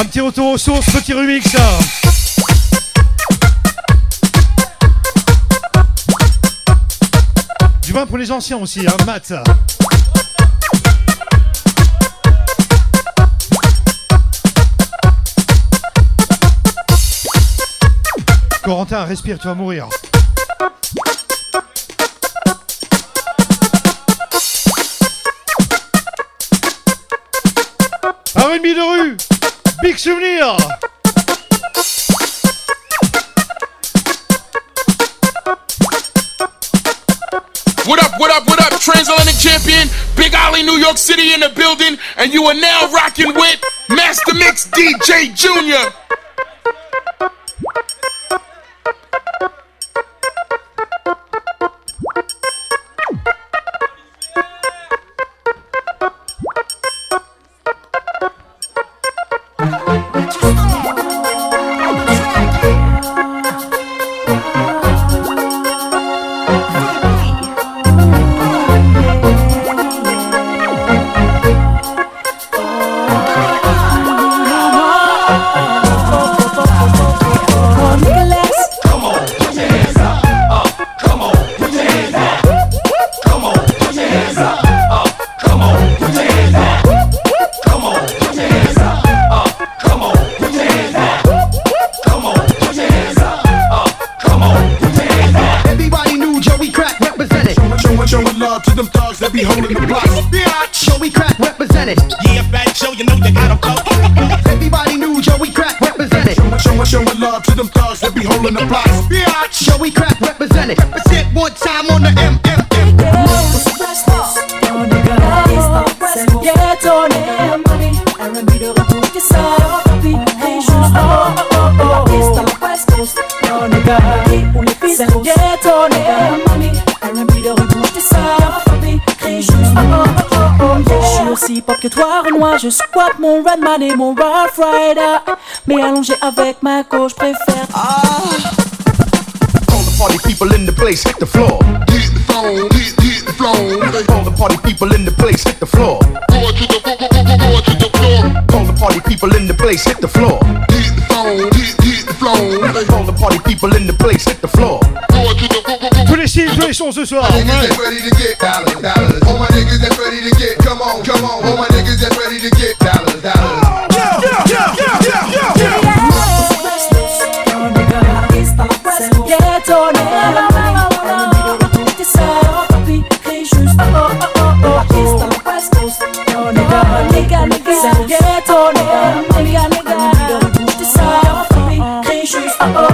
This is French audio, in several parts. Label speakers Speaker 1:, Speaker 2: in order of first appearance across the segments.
Speaker 1: Un petit retour aux sources, petit remix. Du vin pour les anciens aussi, hein, Matt. Corentin, respire, tu vas mourir. Big souvenir.
Speaker 2: What up, what up, what up? Transatlantic champion, Big Ollie, New York City in the building, and you are now rocking with Master Mix DJ Junior.
Speaker 3: je squatte mon Redman et mon Rough Rider. Mais allongé avec ma gauche, préfère. Ah.
Speaker 4: All the party people in the place, hit the floor. Hit the floor, hit, hit the floor. All the party people in the place, hit the floor. Go to the, go, go, go, go to the floor. All the party people in the place, hit the floor. Hit the floor, hit, hit the floor. All the party people in the place, hit the floor.
Speaker 1: Tous les chiffres, tous les sons ce soir.
Speaker 4: All my niggas that's ready to get dollars, dollars. All my niggas that's ready to get, come on, come on. All my niggas that's ready to get dollars, dollars. Yeah, yeah, yeah, yeah, yeah, yeah.
Speaker 3: Ghetto, oh.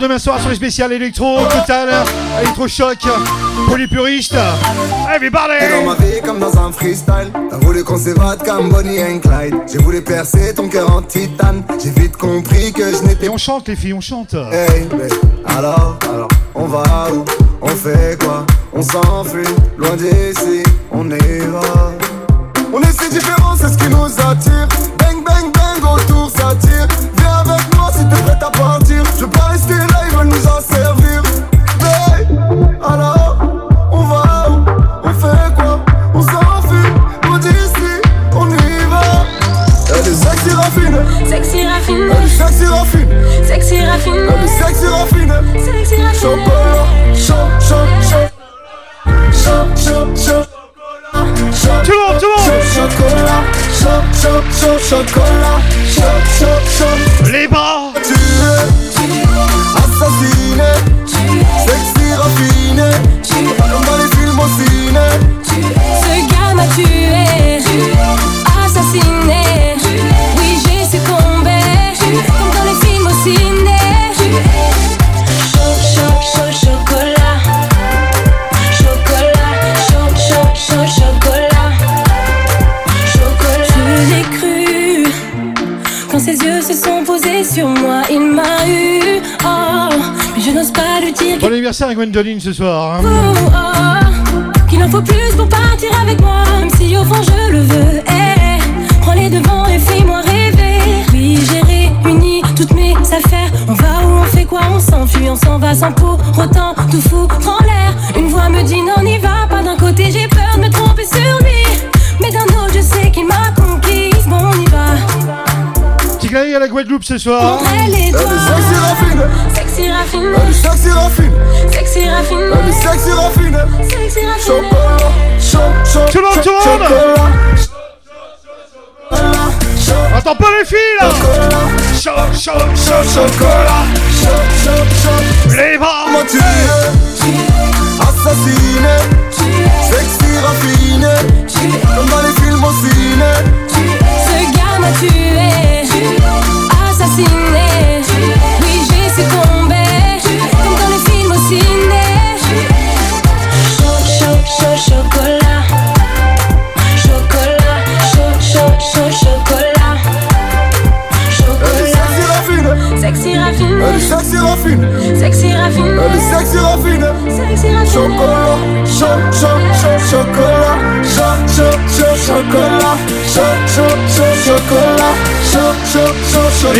Speaker 1: Demain soir sur les spéciales électro, total, électro-choc, puristes. Everybody!
Speaker 5: dans ma vie comme dans un freestyle, t'as voulu qu'on s'évade comme Bonnie and Clyde. J'ai voulu percer ton cœur en titane, j'ai vite compris que je n'étais.
Speaker 1: Et on chante les filles, on chante.
Speaker 5: Hey, alors, alors, on va où? On fait quoi? On s'enfuit, loin d'ici, on y va. On est si différents, c'est ce qui nous attire.
Speaker 1: Bon anniversaire à Gwendoline ce soir. hein.
Speaker 3: Oh, oh, qu'il en faut plus pour partir avec moi, même si au fond je le veux. Eh, prends les devants et fais-moi rêver. Oui, j'ai réuni toutes mes affaires. On va où on fait quoi? On s'enfuit, on s'en va sans pour autant tout foutre en l'air. Une voix me dit non, n'y va pas. D'un côté, j'ai peur de me tromper sur lui, mais d'un autre, je sais qu'il m'a conquise. Bon, on y va.
Speaker 1: D'œil à la Guadeloupe ce soir.
Speaker 3: Elle est
Speaker 5: sexy raffinée,
Speaker 3: Sexy
Speaker 5: est sexy raffinée,
Speaker 3: sexy
Speaker 5: est sexy raffinée. Chocolat, cho, cho,
Speaker 1: Tout le monde
Speaker 5: chocolat. Chocolat,
Speaker 1: Attends pas les filles là. Chaud, chaud, chaud,
Speaker 5: chocolat, cho, cho, cho.
Speaker 1: Les bras.
Speaker 5: Comment tu es? Assassiné, sexy raffiné, comme dans les films au ciné.
Speaker 3: M'a tué, assassiné.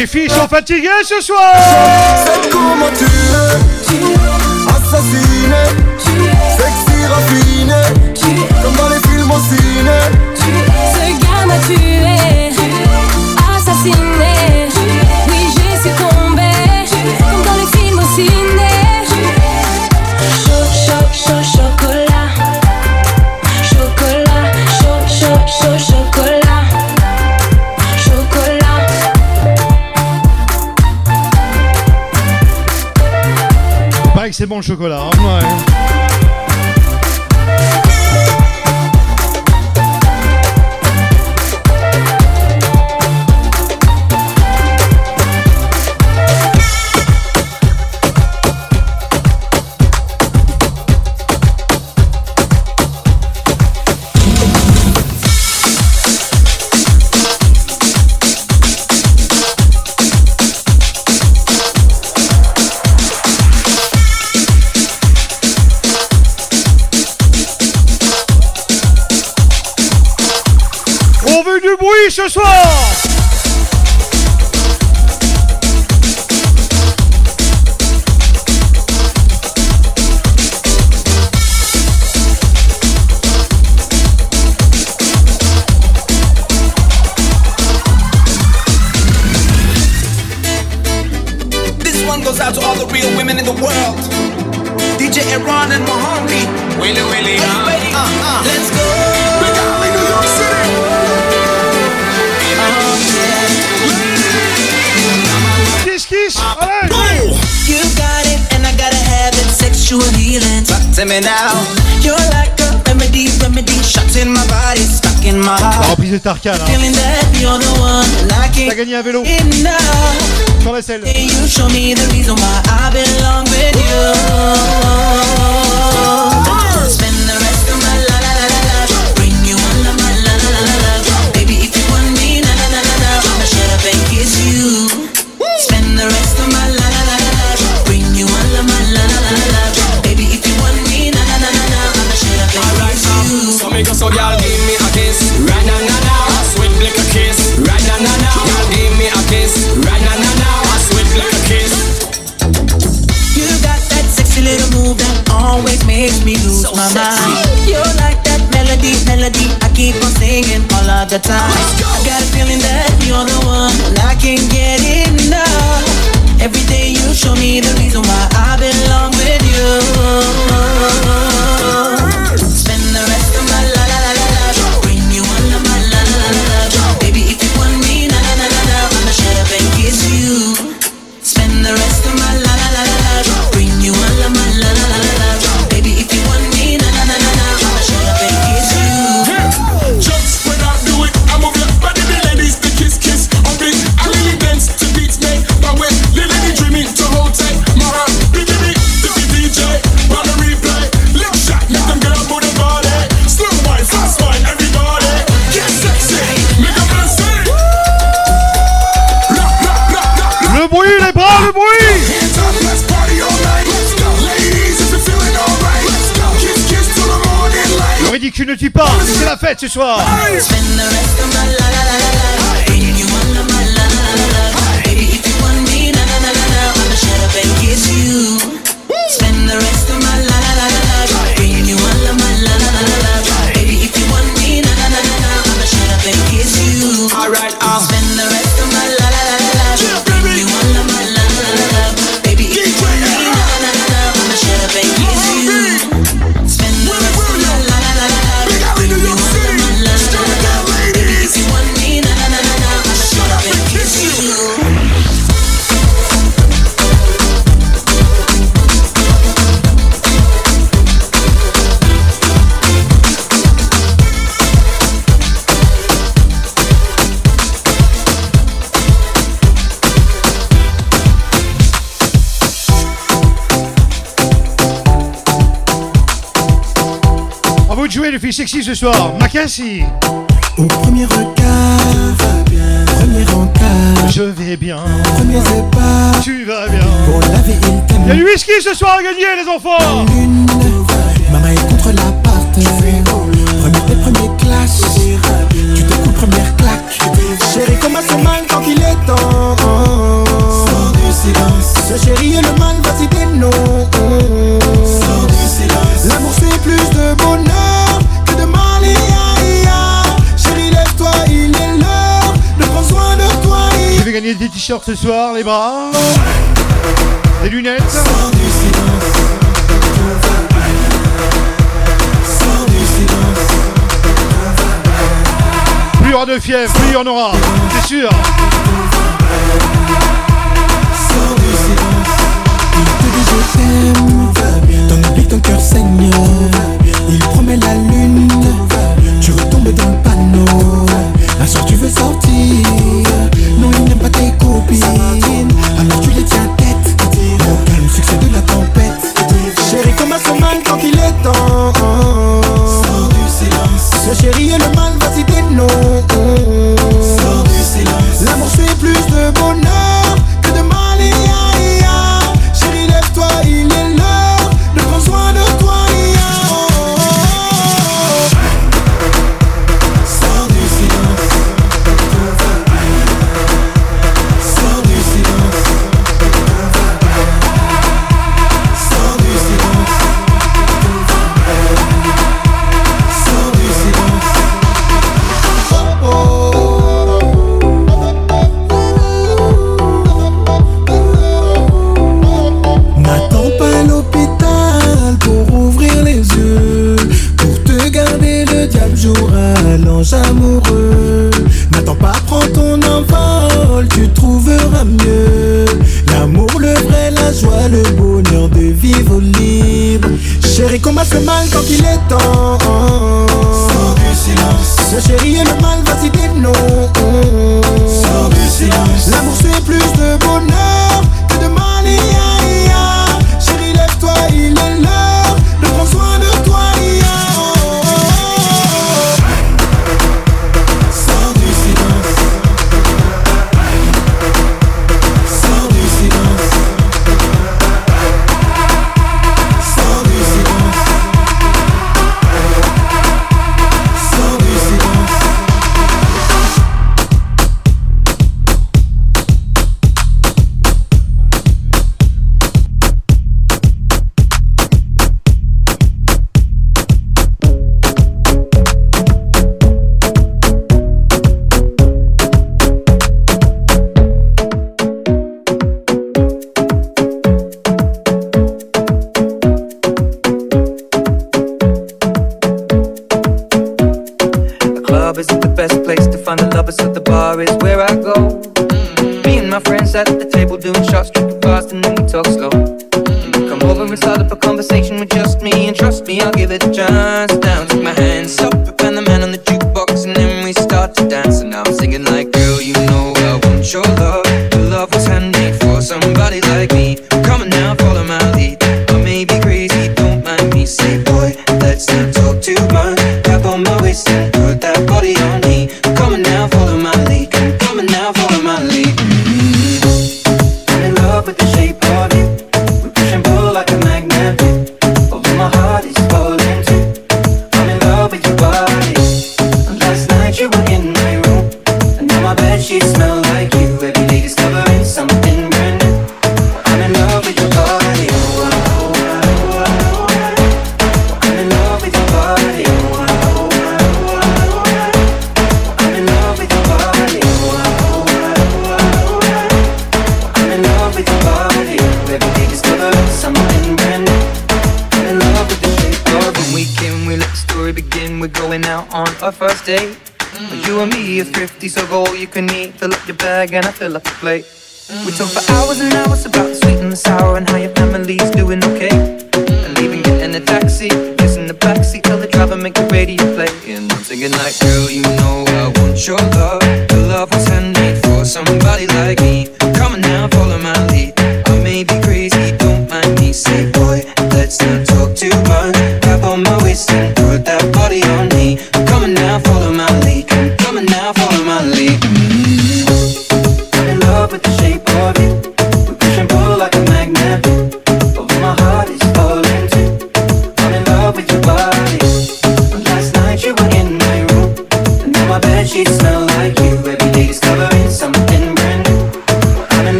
Speaker 3: Les
Speaker 1: filles sont fatiguées ce soir.
Speaker 5: C'est comment tu es Assassiné. Sexy raffiné. Comme dans les films au ciné.
Speaker 3: Ce gars m'a tué, chocolat.
Speaker 1: Hein La
Speaker 6: heart.
Speaker 1: reprise de Tarkan hein. T'as gagné un vélo sur la selle
Speaker 6: You show me the reason why I belong with you. The time. I got a feeling that you're the one, and I can't get enough. Every day you show me the reason why I belong pezzi suoi. puis sexy ce soir, Macassi.
Speaker 7: Au premier regard, va bien. premier encart,
Speaker 6: je vais bien.
Speaker 7: Premier départ,
Speaker 6: tu vas bien. Il y a du whisky ce soir à gagner, les enfants. gagner des t-shirts ce soir, les bras, des lunettes. Plus il y aura de fièvre, plus il y en aura, c'est sûr.
Speaker 7: Ton oubli, ton cœur saigne. Il promet la lune. Tu retombes dans le panneau. Un soir tu veux sortir. Non il n'aime pas tes copines. Alors tu les tiens tête. Aucun le succès de la tempête. Chérie comme un mal quand il est temps. Sors du silence. Ce chéri est le mal
Speaker 8: shape of you. again, I fill up the plate. We talk for hours and hours about the sweet and the sour and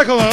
Speaker 9: Karakola.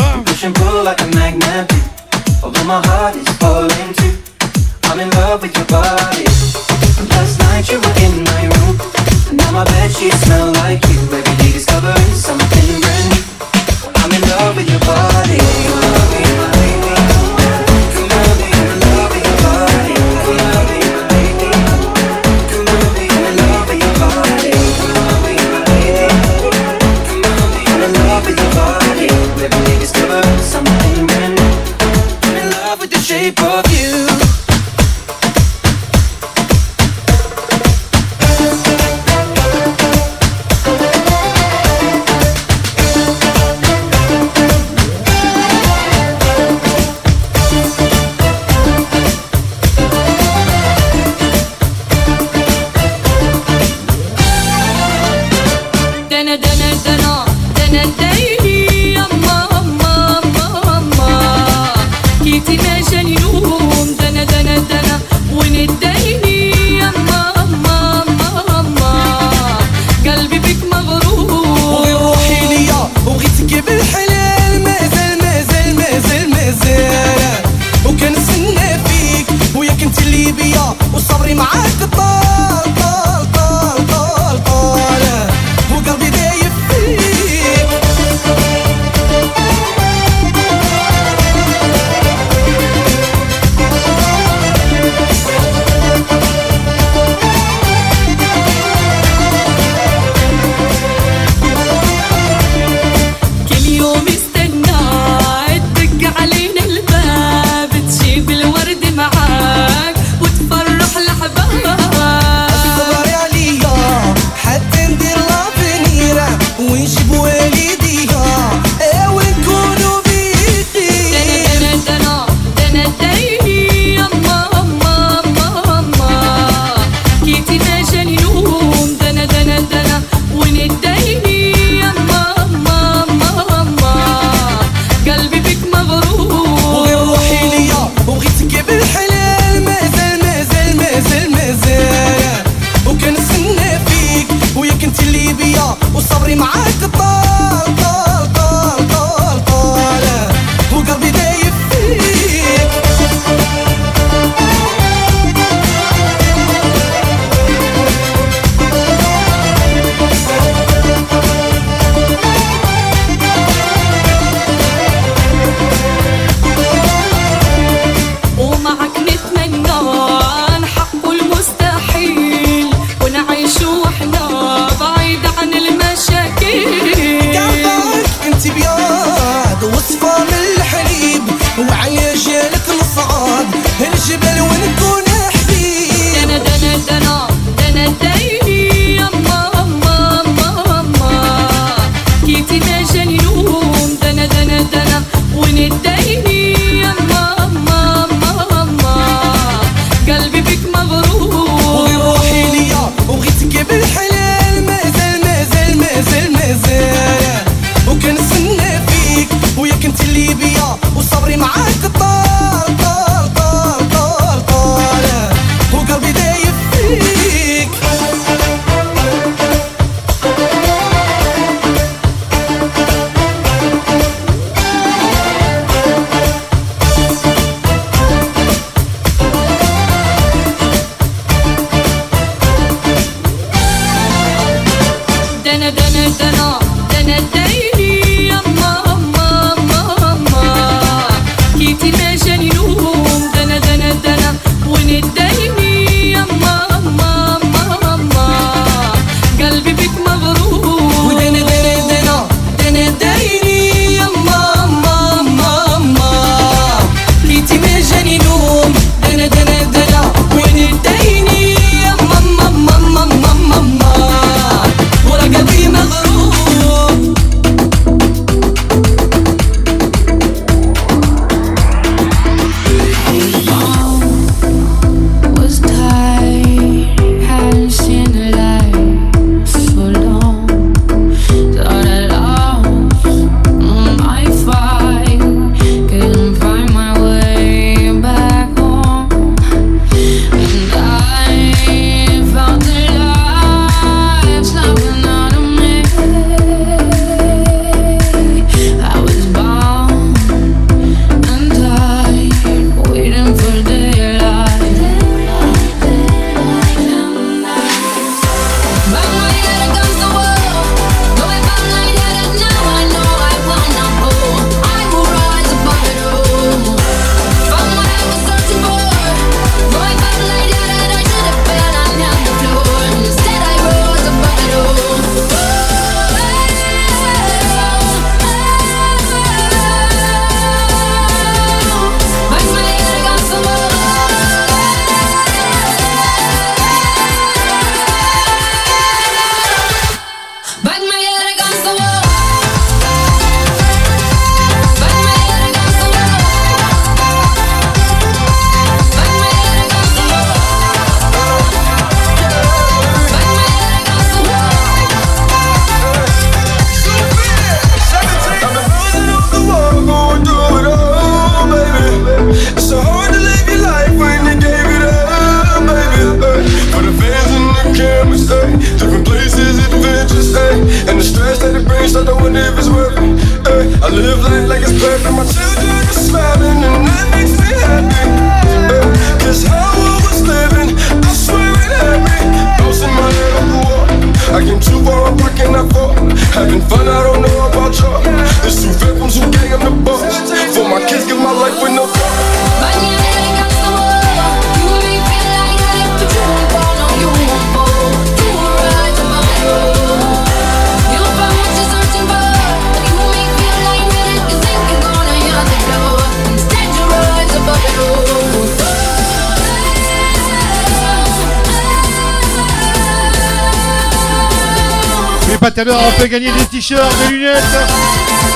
Speaker 9: pas on peut gagner des t-shirts, des lunettes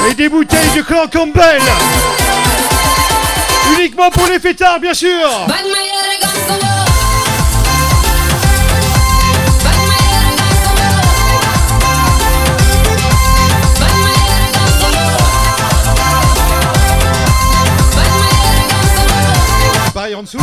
Speaker 9: et des bouteilles de clan Campbell. Uniquement pour les fêtards, bien sûr. Pareil en dessous.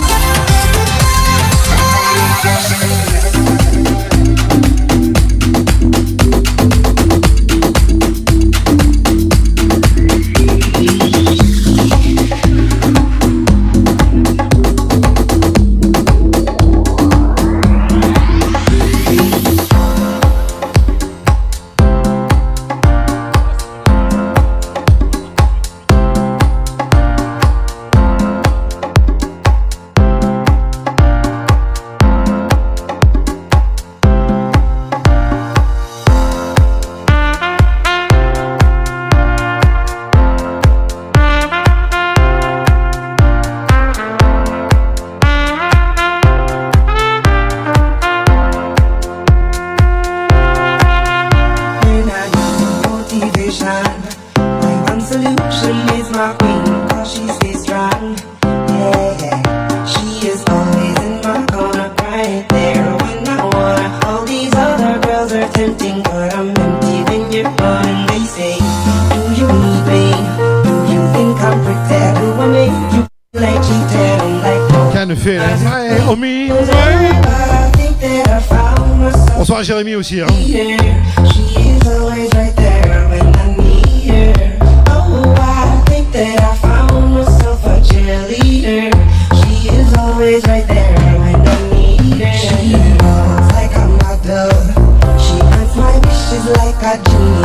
Speaker 1: like I do.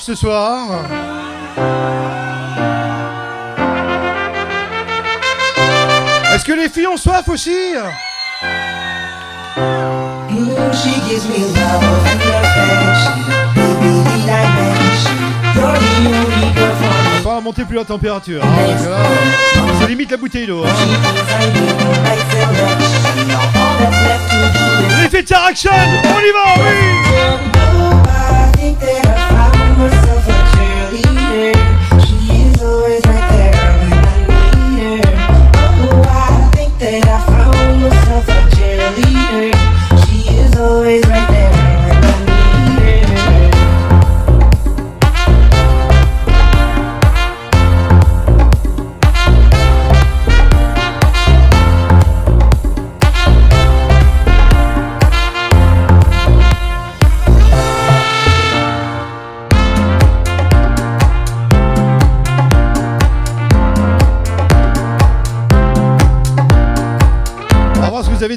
Speaker 9: Ce soir. Est-ce que les filles ont soif aussi? Pas monter plus la température. Hein, C'est limite la bouteille d'eau. Hein. L'effet de on y va, oui!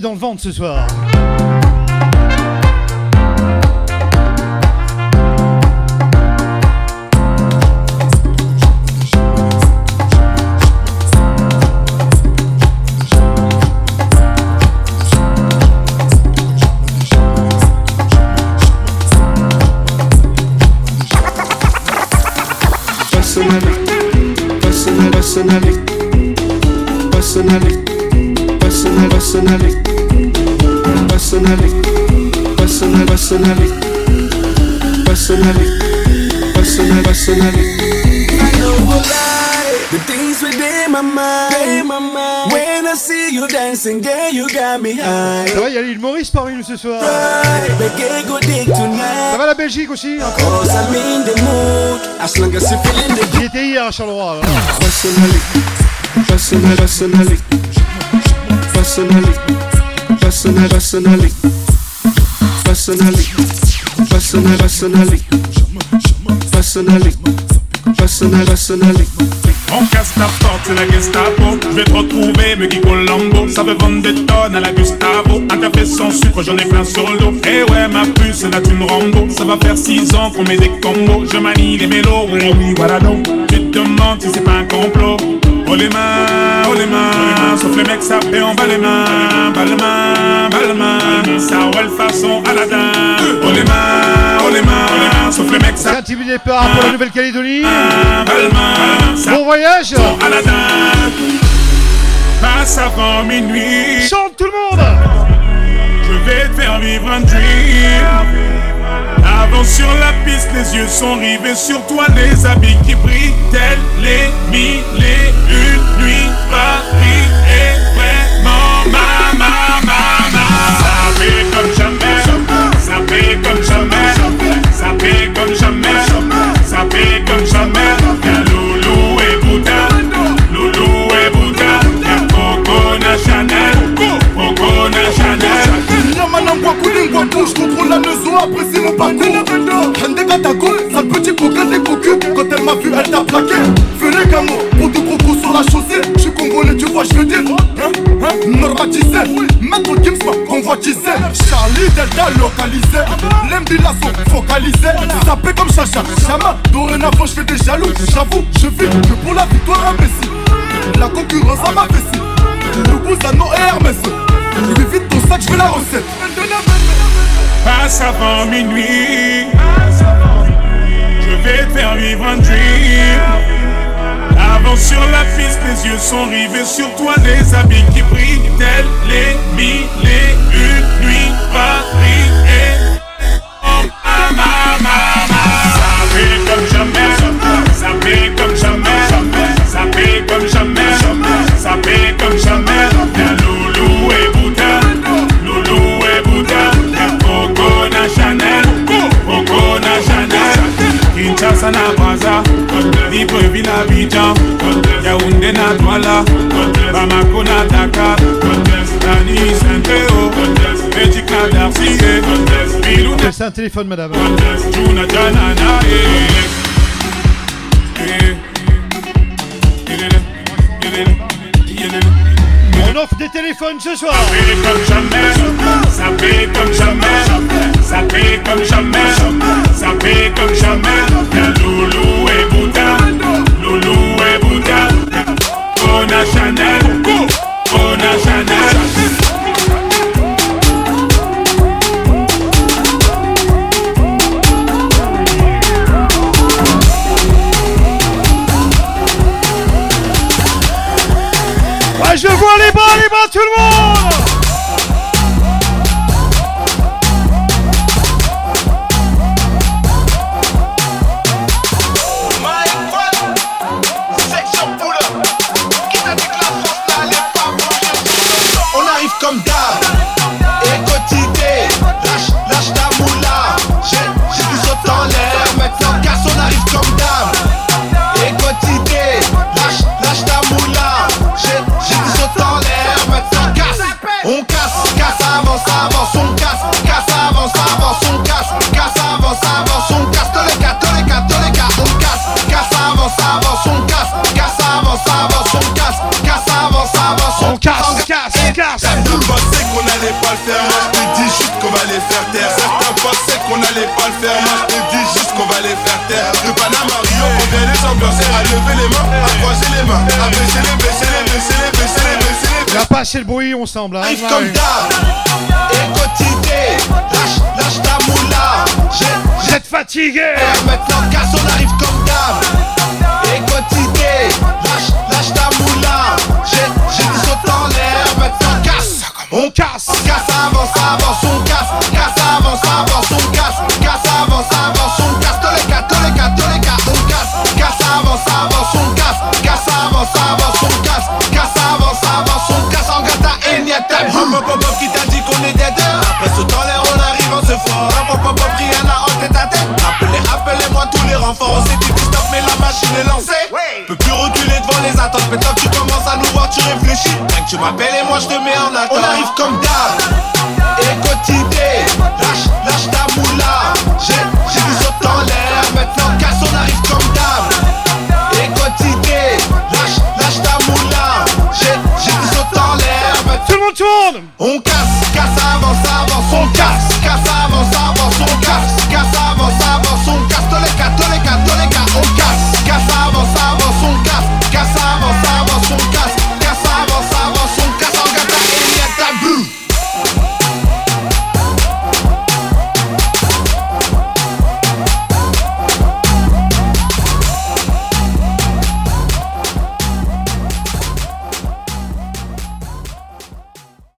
Speaker 9: dans le ventre ce soir.
Speaker 1: nous ce soir. Ça va la Belgique aussi J'y étais hier à Charleroi.
Speaker 10: On casse ta porte, c'est la Gestapo. Je vais te retrouver, me Colombo. Ça veut vendre des tonnes à la Gustavo. Un café sans sucre, j'en ai plein sur le dos. Eh ouais, ma puce, la thune Rambo. Ça va faire 6 ans qu'on met des combos. Je manie les mélos, oui, voilà donc. Tu te demandes si c'est pas un complot. Oh les mains, oh les mains, sauf les mecs sapés, on bat les mains, bat les mains, les mains, ça façon Aladdin. Oh les mains, oh les mains, oh les mains ça
Speaker 1: C'est un petit départ pour la Nouvelle-Calédonie.
Speaker 10: les.
Speaker 1: Bon voyage.
Speaker 10: Passe avant minuit.
Speaker 1: Chante tout le monde.
Speaker 10: Je vais te faire vivre un dream. Avant sur la piste, les yeux sont rivés sur toi. Les habits qui brillent, tels les mille et une nuits Paris Occupé comme jamais Y'a Loulou et Bouddha Loulou et Bouddha Y'a Chanel. Chanel.
Speaker 11: Yamana la maison après c'est mon parcours. Handeka Tako Sa petite coquette est cocu Quand elle m'a vu elle t'a plaqué. Venez Gamo Pour du croco sur la chaussée. Je suis congolais tu vois je veux dire hein, hein, M'a convoitisé. Charlie Delta localisé. L'embilasso focalisé. Sapé comme Chacha, Chama Dorénavant, j'fais des jaloux. J'avoue, je vis que pour la victoire imbécile La concurrence à ma vessie. Le Bouzano et Hermès. Lui vite ton sac, j'fais la recette.
Speaker 10: Passe avant minuit. Je vais faire vivre un dream Sur la piste, les yeux sont rivés sur toi Les habits qui brillent tels les mille et une nuits Paris est oh, ma, ma, ma, ma. Fait comme jamais fait comme jamais fait comme jamais fait comme jamais. Y'a Loulou et Bouddha Loulou et Bouddha Y'a Coco na Chanel Coco na Chanel. Kinshasa na Yaoundé na Douala Bamako na Dakar Dani Saint-Théo Belgique na Darcy Bilou na
Speaker 1: C'est un téléphone, madame.
Speaker 10: Juna Janana
Speaker 1: On offre des téléphones ce soir.
Speaker 10: Ça comme jamais, ça comme jamais, ça comme jamais, ça comme jamais. Loulou et Loulou et Bouddha. On a Chanel, on a Chanel.
Speaker 1: Je vois les bras, les bras, tout le monde c'est le bruit,
Speaker 12: on semble. Arrive comme d'hab, lâche, lâche ta moula. J'ai, fatigué. Maintenant, casse, on arrive comme d'hab, lâche, lâche ta moula. J'ai, j'ai en l'air, maintenant casse. On casse, on casse, avance, avance, on casse, casse, avance, avance. On arrive comme d'hab,